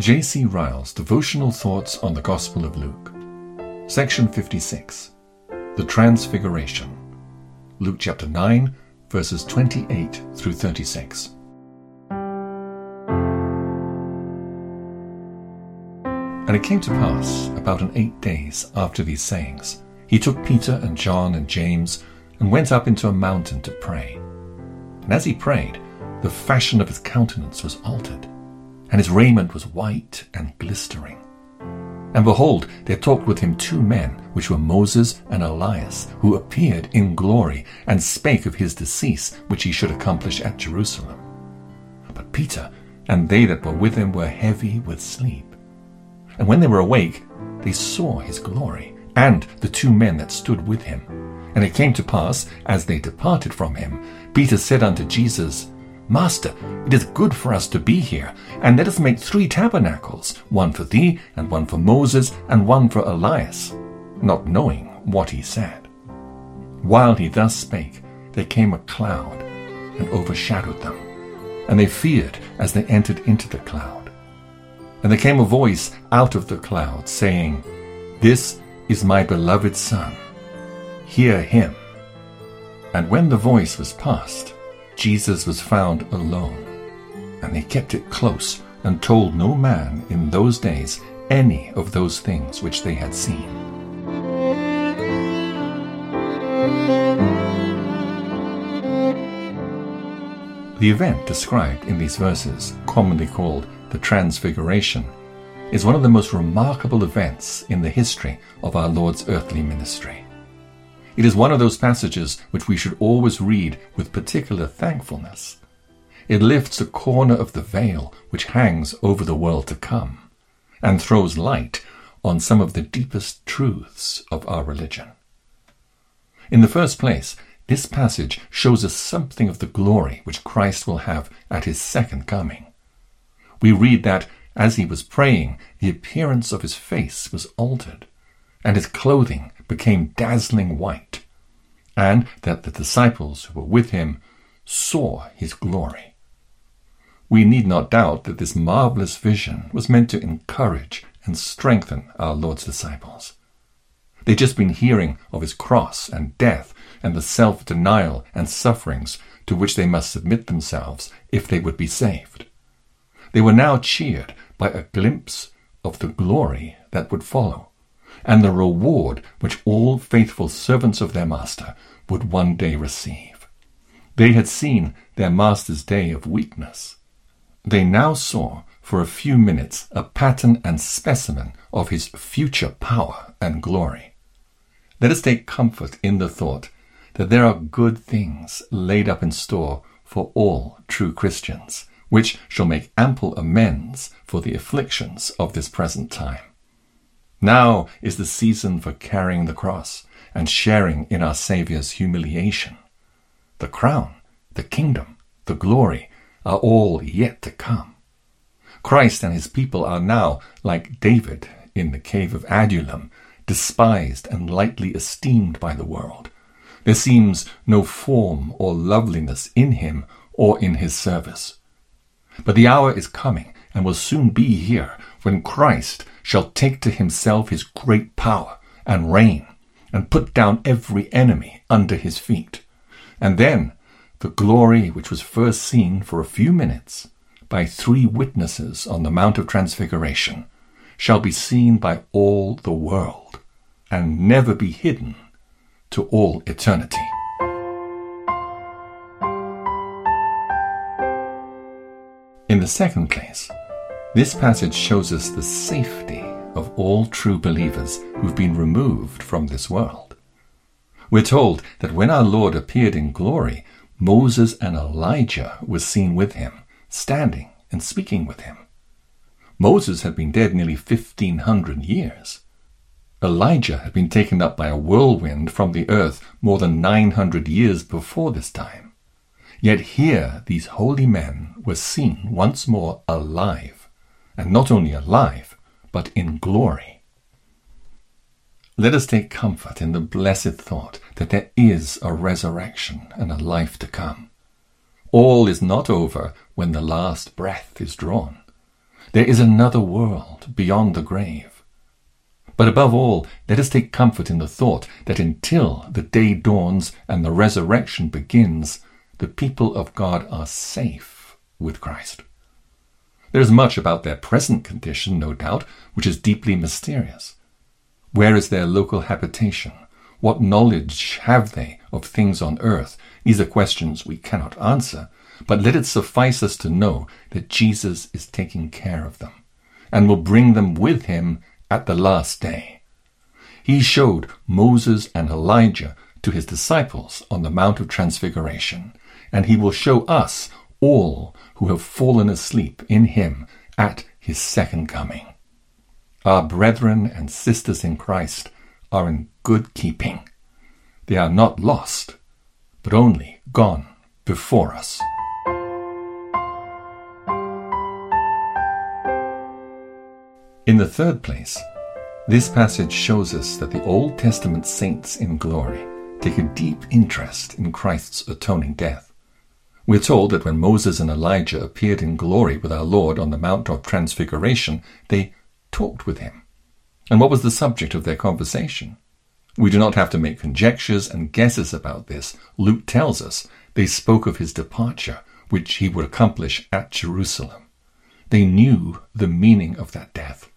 J.C. Ryle's Devotional Thoughts on the Gospel of Luke. Section 56 The Transfiguration. Luke chapter 9, verses 28 through 36. And it came to pass, about an eight days after these sayings, he took Peter and John and James and went up into a mountain to pray. And as he prayed, the fashion of his countenance was altered, and his raiment was white and glistering. And behold, there talked with him two men, which were Moses and Elias, who appeared in glory, and spake of his decease, which he should accomplish at Jerusalem. But Peter and they that were with him were heavy with sleep. And when they were awake, they saw his glory, and the two men that stood with him. And it came to pass, as they departed from him, Peter said unto Jesus, Master, it is good for us to be here, and let us make three tabernacles, one for thee, and one for Moses, and one for Elias, not knowing what he said. While he thus spake, there came a cloud, and overshadowed them, and they feared as they entered into the cloud. And there came a voice out of the cloud, saying, This is my beloved Son. Hear him. And when the voice was past, Jesus was found alone. And they kept it close, and told no man in those days any of those things which they had seen. The event described in these verses, commonly called the Transfiguration, is one of the most remarkable events in the history of our Lord's earthly ministry. It is one of those passages which we should always read with particular thankfulness. It lifts a corner of the veil which hangs over the world to come and throws light on some of the deepest truths of our religion. In the first place, this passage shows us something of the glory which Christ will have at his second coming we read that as he was praying, the appearance of his face was altered, and his clothing became dazzling white, and that the disciples who were with him saw his glory. We need not doubt that this marvelous vision was meant to encourage and strengthen our Lord's disciples. They'd just been hearing of his cross and death and the self denial and sufferings to which they must submit themselves if they would be saved. They were now cheered by a glimpse of the glory that would follow, and the reward which all faithful servants of their master would one day receive. They had seen their master's day of weakness. They now saw for a few minutes a pattern and specimen of his future power and glory. Let us take comfort in the thought that there are good things laid up in store for all true Christians which shall make ample amends for the afflictions of this present time. Now is the season for carrying the cross and sharing in our Saviour's humiliation. The crown, the kingdom, the glory are all yet to come. Christ and his people are now, like David in the cave of Adullam, despised and lightly esteemed by the world. There seems no form or loveliness in him or in his service. But the hour is coming, and will soon be here, when Christ shall take to himself his great power and reign, and put down every enemy under his feet. And then the glory which was first seen for a few minutes by three witnesses on the Mount of Transfiguration shall be seen by all the world, and never be hidden to all eternity. In the second place, this passage shows us the safety of all true believers who've been removed from this world. We're told that when our Lord appeared in glory, Moses and Elijah were seen with him, standing and speaking with him. Moses had been dead nearly 1500 years. Elijah had been taken up by a whirlwind from the earth more than 900 years before this time. Yet here these holy men were seen once more alive, and not only alive, but in glory. Let us take comfort in the blessed thought that there is a resurrection and a life to come. All is not over when the last breath is drawn. There is another world beyond the grave. But above all, let us take comfort in the thought that until the day dawns and the resurrection begins, the people of God are safe with Christ. There is much about their present condition, no doubt, which is deeply mysterious. Where is their local habitation? What knowledge have they of things on earth? These are questions we cannot answer, but let it suffice us to know that Jesus is taking care of them and will bring them with him at the last day. He showed Moses and Elijah to his disciples on the Mount of Transfiguration, and he will show us all who have fallen asleep in him at his second coming. Our brethren and sisters in Christ are in good keeping. They are not lost, but only gone before us. In the third place, this passage shows us that the Old Testament saints in glory take a deep interest in Christ's atoning death. We're told that when Moses and Elijah appeared in glory with our Lord on the Mount of Transfiguration, they talked with him. And what was the subject of their conversation? We do not have to make conjectures and guesses about this. Luke tells us they spoke of his departure, which he would accomplish at Jerusalem. They knew the meaning of that death.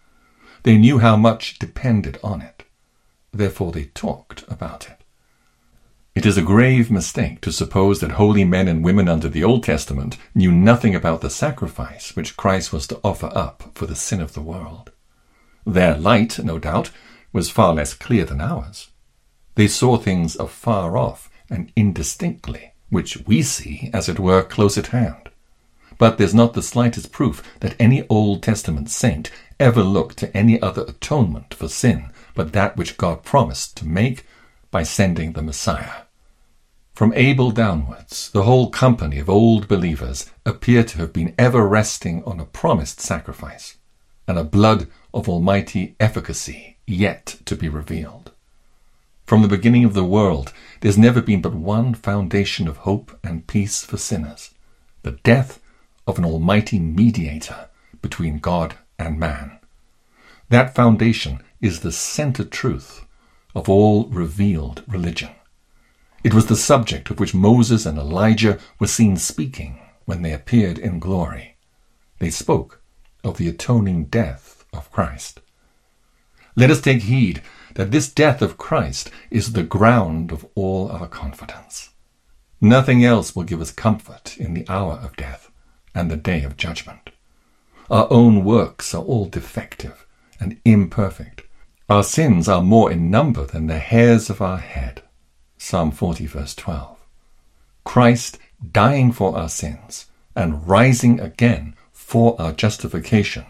They knew how much depended on it. Therefore they talked about it. It is a grave mistake to suppose that holy men and women under the Old Testament knew nothing about the sacrifice which Christ was to offer up for the sin of the world. Their light, no doubt, was far less clear than ours. They saw things afar off and indistinctly, which we see, as it were, close at hand. But there's not the slightest proof that any Old Testament saint ever looked to any other atonement for sin but that which God promised to make by sending the Messiah. From Abel downwards, the whole company of old believers appear to have been ever resting on a promised sacrifice and a blood of almighty efficacy yet to be revealed. From the beginning of the world, there's never been but one foundation of hope and peace for sinners the death of an almighty mediator between God and man. That foundation is the center truth of all revealed religion. It was the subject of which Moses and Elijah were seen speaking when they appeared in glory. They spoke of the atoning death of Christ. Let us take heed that this death of Christ is the ground of all our confidence. Nothing else will give us comfort in the hour of death and the day of judgment. Our own works are all defective and imperfect. Our sins are more in number than the hairs of our head. Psalm 40, verse 12. Christ dying for our sins and rising again for our justification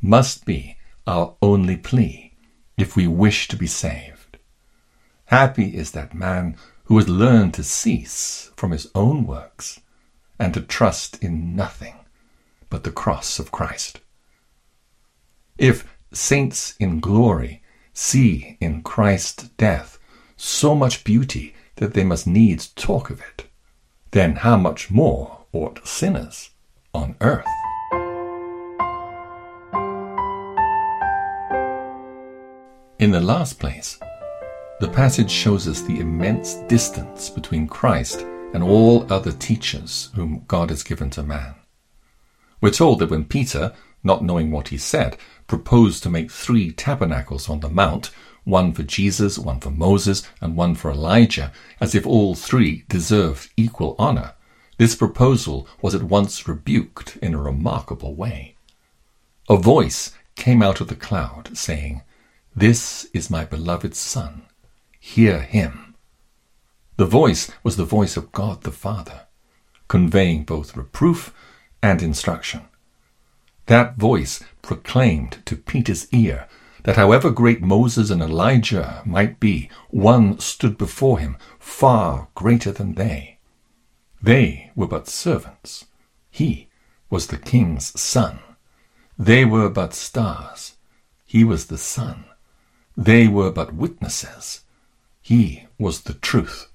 must be our only plea if we wish to be saved. Happy is that man who has learned to cease from his own works and to trust in nothing but the cross of Christ. If saints in glory see in Christ's death so much beauty that they must needs talk of it, then how much more ought sinners on earth? In the last place, the passage shows us the immense distance between Christ and all other teachers whom God has given to man. We're told that when Peter, not knowing what he said, proposed to make three tabernacles on the mount, one for Jesus, one for Moses, and one for Elijah, as if all three deserved equal honor, this proposal was at once rebuked in a remarkable way. A voice came out of the cloud, saying, This is my beloved Son. Hear him. The voice was the voice of God the Father, conveying both reproof and instruction. That voice proclaimed to Peter's ear that however great Moses and Elijah might be, one stood before him far greater than they. They were but servants. He was the king's son. They were but stars. He was the sun. They were but witnesses. He was the truth.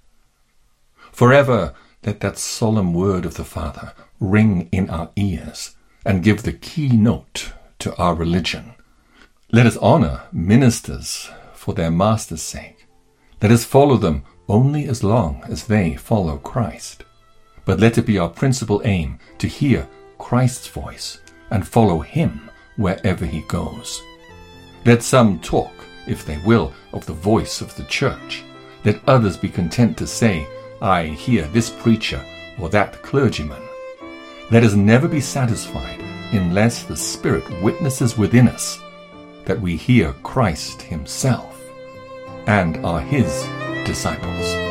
Forever let that solemn word of the Father ring in our ears and give the key note to our religion. Let us honor ministers for their master's sake. Let us follow them only as long as they follow Christ. But let it be our principal aim to hear Christ's voice and follow him wherever he goes. Let some talk, if they will, of the voice of the church. Let others be content to say, I hear this preacher or that clergyman. Let us never be satisfied unless the Spirit witnesses within us that we hear Christ Himself and are His disciples.